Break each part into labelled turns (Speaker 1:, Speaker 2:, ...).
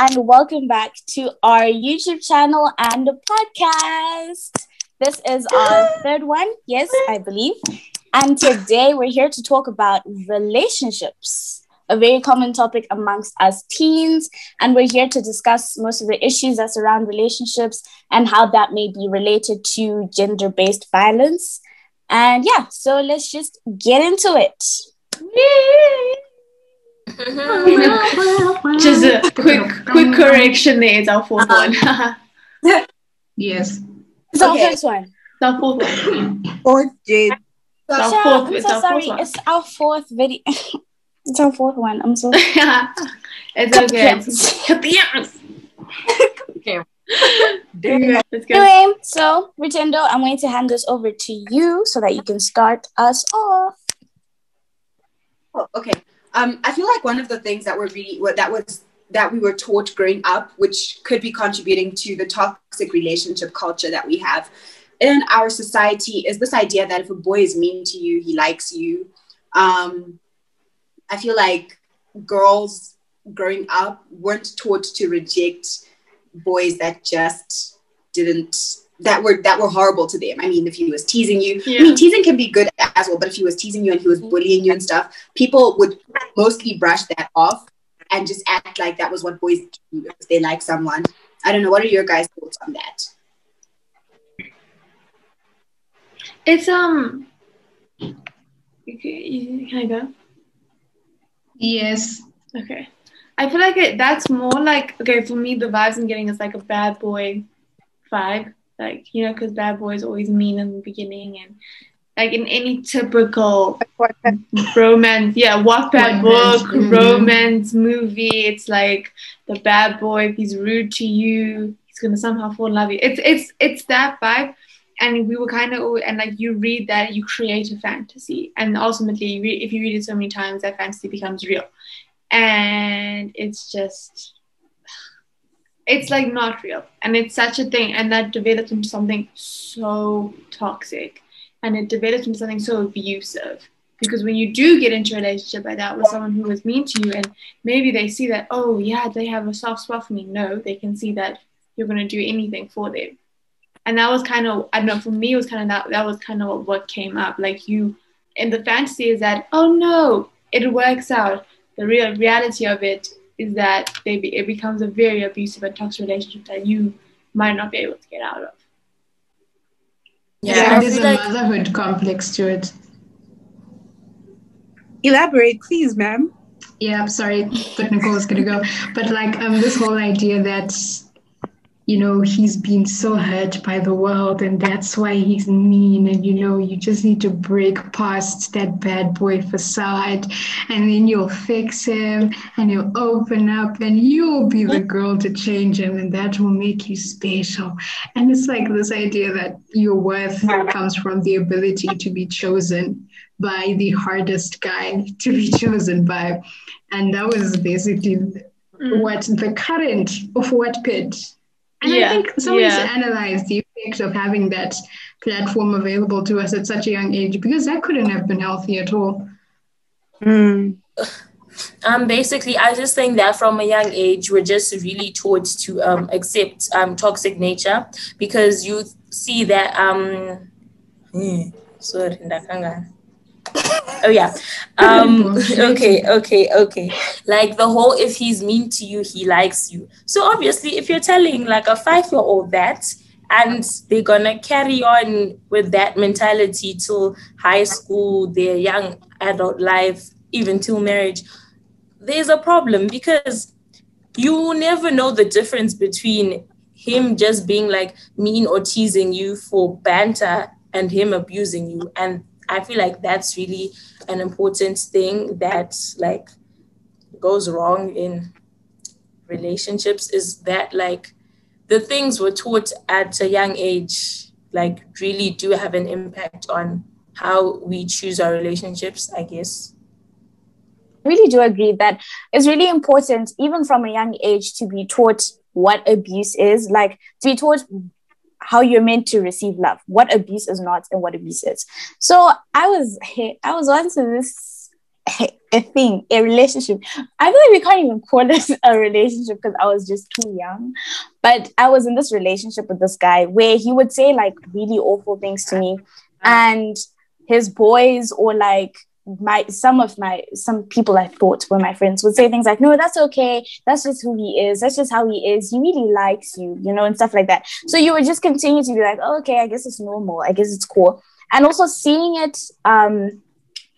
Speaker 1: and welcome back to our YouTube channel and podcast. This is our third one, yes, I believe. And today we're here to talk about relationships, a very common topic amongst us teens. And we're here to discuss most of the issues that surround relationships and how that may be related to gender based violence. And yeah, so let's just get into it. Mm-hmm.
Speaker 2: Just a mm-hmm. quick quick correction there. It's our fourth one. Uh-huh.
Speaker 3: Yes.
Speaker 1: It's our
Speaker 4: Okay.
Speaker 1: first one.
Speaker 2: it's our fourth one.
Speaker 4: Fourth Jade.
Speaker 2: It's our
Speaker 1: Sha,
Speaker 2: fourth.
Speaker 1: I'm
Speaker 2: It's
Speaker 1: so
Speaker 2: our
Speaker 1: sorry.
Speaker 2: fourth.
Speaker 1: It's our fourth video. it's our fourth one. I'm so
Speaker 2: it's okay. It's,
Speaker 4: Okay.
Speaker 2: okay. Let's.
Speaker 1: Anyway, so Rutendo, I'm going to hand this over to you so that you can start us off.
Speaker 4: Oh, okay. Um, I feel like one of the things that were really that was that we were taught growing up, which could be contributing to the toxic relationship culture that we have in our society, is this idea that if a boy is mean to you, he likes you. Um, I feel like girls growing up weren't taught to reject boys that just didn't that were that were horrible to them. I mean, if he was teasing you, I mean, teasing can be good as well, but if he was teasing you and he was bullying you and stuff, people would mostly brush that off and just act like that was what boys do if they like someone. I don't know. What are your guys' thoughts on that?
Speaker 2: It's um. Can I go?
Speaker 3: Yes.
Speaker 2: Okay. I feel like it, that's more like okay for me. The vibes I'm getting is like a bad boy vibe, like you know, because bad boys always mean in the beginning and like in any typical romance, yeah, Wattpad book,
Speaker 3: mhm.
Speaker 2: romance movie. It's like the bad boy. If he's rude to you, he's gonna somehow fall in love with you. It's it's it's that vibe. And we were kind of, and like you read that, you create a fantasy, and ultimately, you read, if you read it so many times, that fantasy becomes real and it's just it's like not real. And it's such a thing and that develops into something so toxic and it develops into something so abusive. Because when you do get into a relationship like that with someone who is mean to you and maybe they see that oh yeah they have a soft spot for me. No they can see that you're going to do anything for them. And that was kind of i don't know for me it was kind of that that was kind of what came up. Like you and the fantasy is that oh no it works out. The real reality of it is that they be, it becomes a very abusive and toxic relationship that you might not be able to get out of.
Speaker 3: Yeah,
Speaker 5: Yeah, I
Speaker 3: there's a
Speaker 5: like
Speaker 3: motherhood complex to it.
Speaker 5: elaborate, please, ma'am.
Speaker 3: Yeah, I'm sorry, but Nicole's gonna go. But like um this whole idea that you know he's been so hurt by the world and that's why he's mean and you know you just need to break past that bad boy facade and then you'll fix him and you'll open up and you'll be the girl to change him and that will make you special. And it's like this idea that your worth comes from the ability to be chosen by the hardest guy to be chosen by. And that was basically mm. what the current of Wattpad and
Speaker 2: Yeah,
Speaker 3: I think someone needs to
Speaker 2: yeah.
Speaker 3: analyze the effect of having that platform available to us at such a young age because that couldn't have been healthy at all.
Speaker 5: Mm. um basically I just think that from a young age we're just really taught to um accept um toxic nature because you see that um hmm, sorry ndakangana. Oh yeah. Um okay, okay, okay. Like the whole if he's mean to you, he likes you. So obviously if you're telling like a 5-year-old that and they're gonna carry on with that mentality till high school, their young adult life, even till marriage, there's a problem because you never know the difference between him just being like mean or teasing you for banter and him abusing you. And I feel like that's really an important thing that like goes wrong in relationships is that like the things we're taught at a young age like really do have an impact on how we choose our relationships, I guess.
Speaker 1: I really do agree that it's really important, even from a young age, to be taught what abuse is, like to be taught how you're meant to receive love, what abuse is not, and what abuse is. So I was I was once in this a thing, a relationship. I feel like we can't even call it a relationship because I was just too young. But I was in this relationship with this guy where he would say like really awful things to me, and his boys or like my some of my some people I thought were my friends would say things like, "No, that's okay. That's just who he is. That's just how he is. He really likes you, you know, and stuff like that." So you would just continue to be like, oh, "Okay, I guess it's normal. I guess it's cool." And also seeing it um,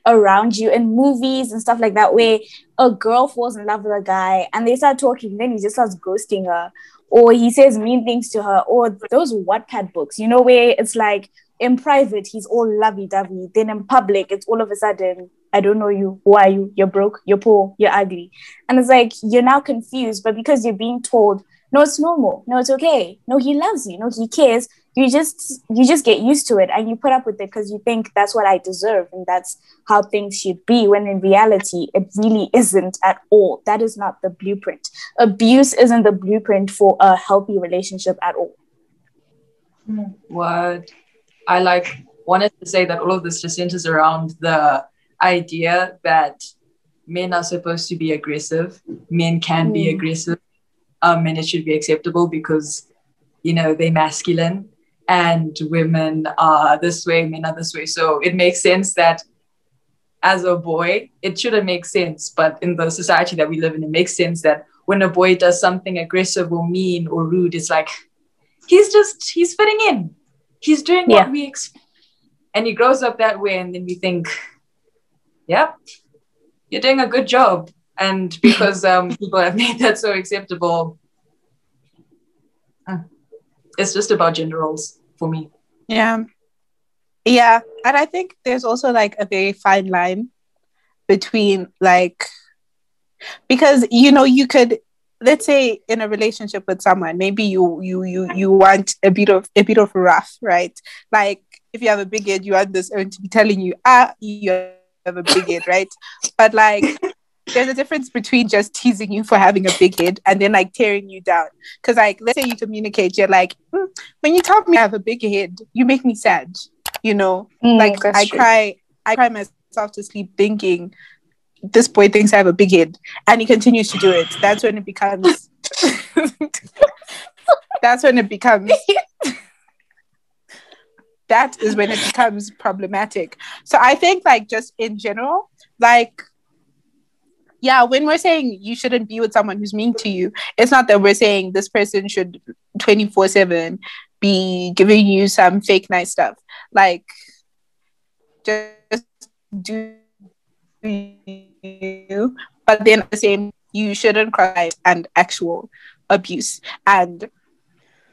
Speaker 1: around you in movies and stuff like that, where a girl falls in love with a guy and they start talking, then he just starts ghosting her, or he says mean things to her, or those Wattpad books, you know, where it's like in private he's all lovey-dovey. Then in public it's all of a sudden i don't know you. Who are you? You're broke. You're poor. You're ugly. And it's like you're now confused but because you're being told no it's normal. No it's okay. No he loves you. No he cares. You just you just get used to it and you put up with it because you think that's what i deserve and that's how things should be when in reality it really isn't at all. That is not the blueprint. Abuse isn't the blueprint for a healthy relationship at all.
Speaker 6: What I like wanted to say that all of this just centers around the idea that men are supposed to be aggressive, men can mm. be aggressive, um, and it should be acceptable because you know they're masculine and women are this way, men are this way. So it makes sense that as a boy, it shouldn't make sense, but in the society that we live in, it makes sense that when a boy does something aggressive or mean or rude, it's like he's just he's fitting in he's doing yeah. what we expect. And he grows up that way, and then we think, yep, you're doing a good job. And because um, people have made that so acceptable, uh, it's just about gender roles for me.
Speaker 7: Yeah. Yeah. And I think there's also like a very fine line between like, because, you know, you could let's say in a relationship with someone maybe you you you you want a bit of a bit of rough right? Like if you have a big head you want this to be telling you ah you have a big head right? But like there's a difference between just teasing you for having a big head and then like tearing you down. Because like let's say you communicate you're like mm, when you tell me i have a big head you make me sad you know? Mm, like i true. cry i cry myself to sleep thinking this boy thinks I have a big head, and he continues to do it. That's when it becomes. that's when it becomes. that is when it becomes problematic. So I think, like, just in general, like, yeah, when we're saying you shouldn't be with someone who's mean to you, it's not that we're saying this person should 24 7 be giving you some fake nice stuff. Like, just do you, but then the same, you shouldn't cry and actual abuse. And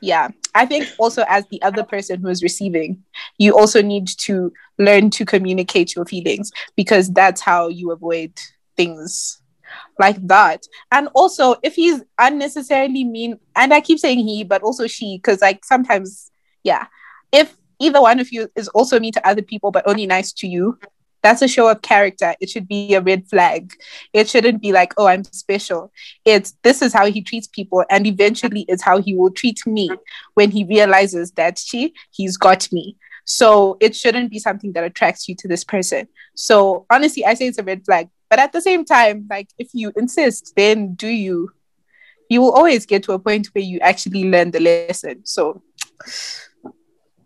Speaker 7: yeah, I think also as the other person who is receiving, you also need to learn to communicate your feelings because that's how you avoid things like that. And also, if he's unnecessarily mean, and I keep saying he, but also she, because like sometimes, yeah, if either one of you is also mean to other people but only nice to you, that's a show of character. It should be a red flag. It shouldn't be like, oh, I'm special. It's this is how he treats people, and eventually it's how he will treat me when he realizes that she he's got me. So it shouldn't be something that attracts you to this person. So honestly, I say it's a red flag. But at the same time, like if you insist, then do you? You will always get to a point where you actually learn the lesson. So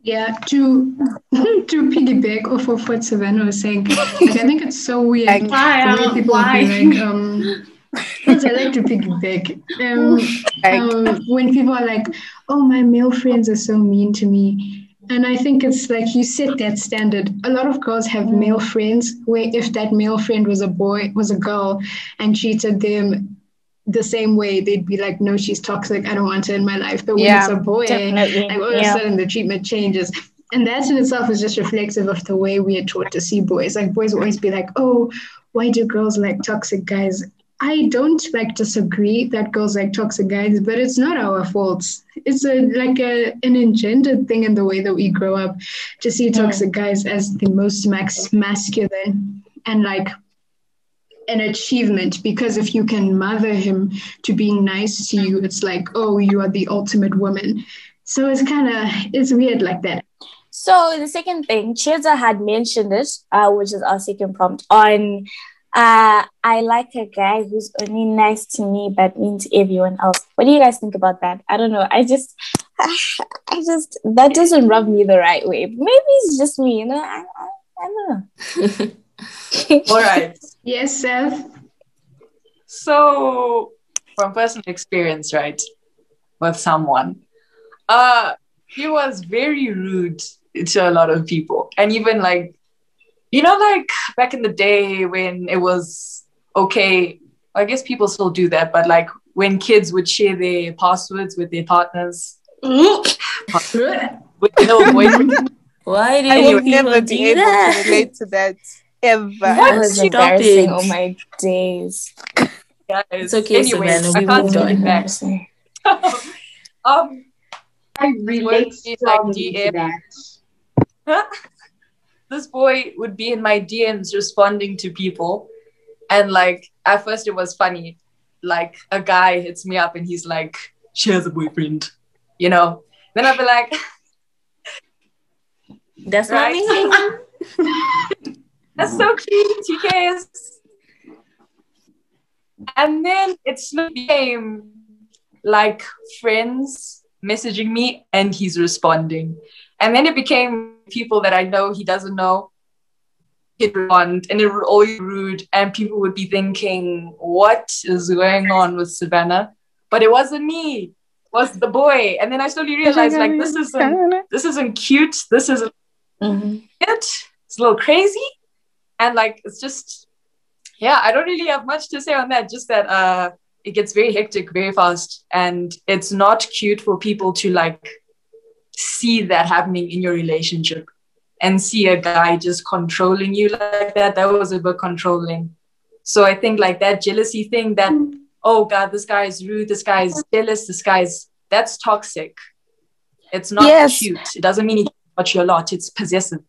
Speaker 3: yeah, to to piggyback off of what Savannah was saying, like I think it's so weird
Speaker 2: why,
Speaker 3: the way people why? be like, um, because I like to piggyback. Um, um, when people are like, "Oh, my male friends are so mean to me," and I think it's like you set that standard. A lot of girls have male friends where if that male friend was a boy, was a girl, and treated them the same way they'd be like, no, she's toxic. I don't want her in my life. But when yeah, it's a boy, definitely. like all yeah. of a sudden the treatment changes. And that in itself is just reflective of the way we are taught to see boys. Like boys always be like, oh, why do girls like toxic guys? I don't like disagree that girls like toxic guys, but it's not our fault. It's a like a an engendered thing in the way that we grow up to see toxic guys as the most max masculine and like an achievement because if you can mother him to being nice to you, it's like, oh, you are the ultimate woman. So it's kind of it's weird like that.
Speaker 1: So the second thing, Cheza had mentioned it, uh, which is our second prompt on Uh, I like a guy who's only nice to me but mean to everyone else. What do you guys think about that? I don't know. I just, I just that doesn't rub me the right way. Maybe it's just me, you know. I, I, I don't know.
Speaker 6: All right.
Speaker 3: Yes, Seth.
Speaker 6: So, from personal experience, right, with someone, uh, he was very rude to a lot of people, and even like, you know, like back in the day when it was okay. I guess people still do that, but like when kids would share their passwords with their partners, with no boyfriend.
Speaker 5: Why do
Speaker 7: I
Speaker 5: you
Speaker 7: will never be
Speaker 5: do
Speaker 7: able
Speaker 5: that?
Speaker 7: to relate to that ever.
Speaker 1: That was
Speaker 5: Stop
Speaker 1: embarrassing.
Speaker 5: it.
Speaker 1: Oh my days.
Speaker 6: Guys.
Speaker 5: It's okay,
Speaker 6: Anyways,
Speaker 5: Savannah,
Speaker 6: I
Speaker 5: we
Speaker 6: can't
Speaker 5: moved
Speaker 6: take
Speaker 5: on.
Speaker 6: um,
Speaker 4: I
Speaker 6: relate
Speaker 4: relate
Speaker 6: to, like,
Speaker 4: strongly to
Speaker 6: DM.
Speaker 4: that.
Speaker 6: this boy would be in my DMs responding to people. And like at first it was funny. Like a guy hits me up and he's like, she has a boyfriend, you know. Then I'd be like,
Speaker 5: That's not me.
Speaker 6: that's so cute, TKs. And then it slowly became like friends messaging me and he's responding. And then it became people that I know he doesn't know. He'd respond and it would always be rude. And people would be thinking, what is going on with Savannah? But it wasn't me. It was the boy. And then I slowly realized like this isn't this isn't cute. This isn't
Speaker 1: Mhm.
Speaker 6: it. It's a little crazy. And like it's just yeah, I don't really have much to say on that. Just that uh it gets very hectic very fast. And it's not cute for people to like see that happening in your relationship and see a guy just controlling you like that. That was a bit controlling. So I think like that jealousy thing that, oh God, this guy is rude, this guy is jealous, this guy is that's toxic. It's not
Speaker 7: Yes.
Speaker 6: cute. It doesn't mean he about you a lot. It's possessive.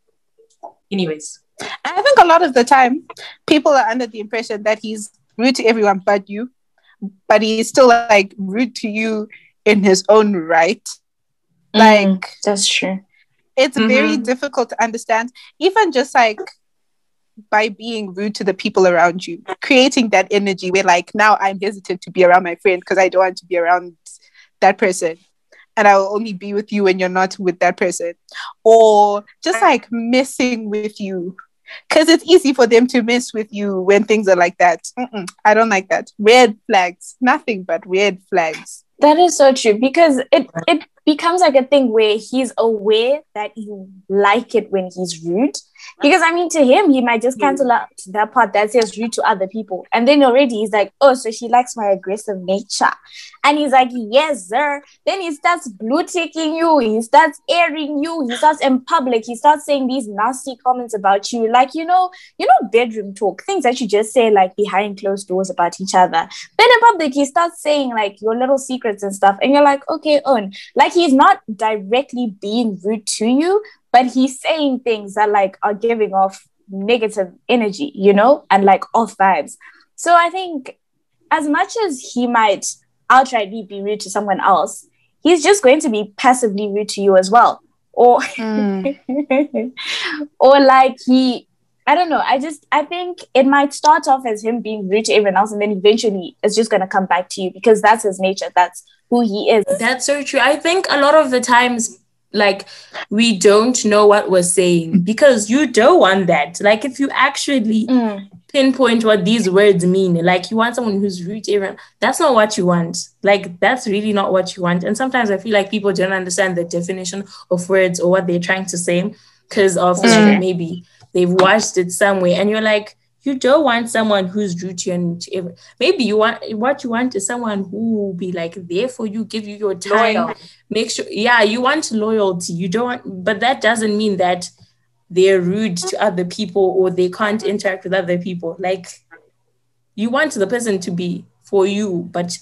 Speaker 6: Anyways.
Speaker 7: I think a lot of the time, people are under the impression that he's rude to everyone but you, but he's still like rude to you in his own right. Like,
Speaker 1: Mm, that's true.
Speaker 7: it's very
Speaker 6: Mhm.
Speaker 7: difficult to understand, even just like by being rude to the people around you, creating that energy where, like, now I'm hesitant to be around my friend because I don't want to be around that person. And I will only be with you when you're not with that person. Or just like messing with you. Because it's easy for them to mess with you when things are like that. Mm-mm, I don't like that. Red flags. Nothing but red flags.
Speaker 1: That is so true because it it becomes like a thing where he's aware that you like it when he's rude. Because I mean, to him, he might just cancel hmm. out that part that says rude to other people, and then already he's like, "Oh, so she likes my aggressive nature," and he's like, "Yes, sir." Then he starts blue ticking you, he starts airing you, he starts in public, he starts saying these nasty comments about you, like you know, you know, bedroom talk, things that you just say like behind closed doors about each other. Then in public, he starts saying like your little secrets and stuff, and you're like, okay, on. Like he's not directly being rude to you, but he's saying things that like are giving off negative energy, you know, and like off vibes. So I think as much as he might outrightly be rude to someone else, he's just going to be passively rude to you as well. Or mm. or like he I don't know. I just I think it might start off as him being rude to everyone else, and then eventually it's just gonna come back to you because that's his nature. That's who he is.
Speaker 5: That's so true. I think a lot of the times, like, we don't know what we're saying because you don't want that. Like, if you actually
Speaker 1: Mm.
Speaker 5: pinpoint what these words mean, like, you want someone who's rude to everyone, that's not what you want. Like, that's really not what you want. And sometimes I feel like people don't understand the definition of words or what they're trying to say because of like, maybe they've watched it somewhere and you're like, you don't want someone who's rude to you every- maybe you want what you want is someone who will be like there for you, give you your time,
Speaker 6: Loyal.
Speaker 5: make sure yeah, you want loyalty. You don't want but that doesn't mean that they're rude to other people or they can't interact with other people. Like you want the person to be for you, but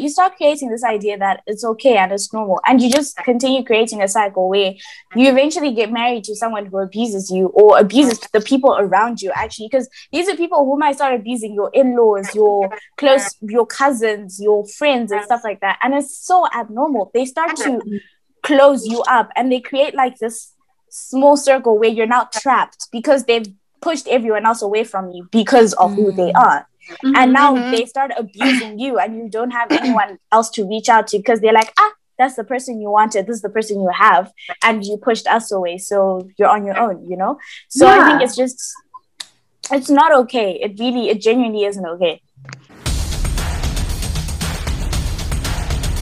Speaker 1: you start creating this idea that it's okay and it's normal and you just continue creating a cycle where you eventually get married to someone who abuses you or abuses the people around you actually because these are people who might start abusing your in-laws your close your cousins your friends and stuff like that and it's so abnormal they start to close you up and they create like this small circle where you're now trapped because they've pushed everyone else away from you because of who they
Speaker 5: Mm.
Speaker 1: Are. And now
Speaker 7: Mhm.
Speaker 1: they start abusing you, and you don't have anyone else to reach out to because they're like, ah, that's the person you wanted. This is the person you have, and you pushed us away, so you're on your own. You know. So I think it's just, it's not okay. It really, it genuinely isn't okay.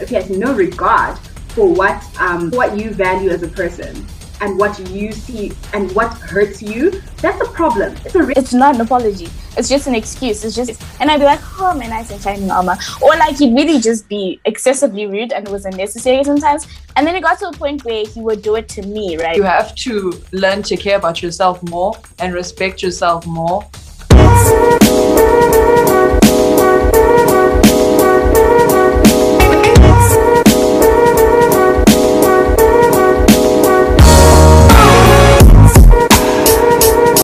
Speaker 4: if he has no regard for what um, what you value as a person and what you see and what hurts you, that's a problem. It's a
Speaker 1: It's not an apology. It's just an excuse. It's just, and I'd be like, oh, my nice and shining armor. Or like he'd really just be excessively rude and it was unnecessary sometimes. And then it got to a point where he would do it to me, right?
Speaker 6: You have to learn to care about yourself more and respect yourself more.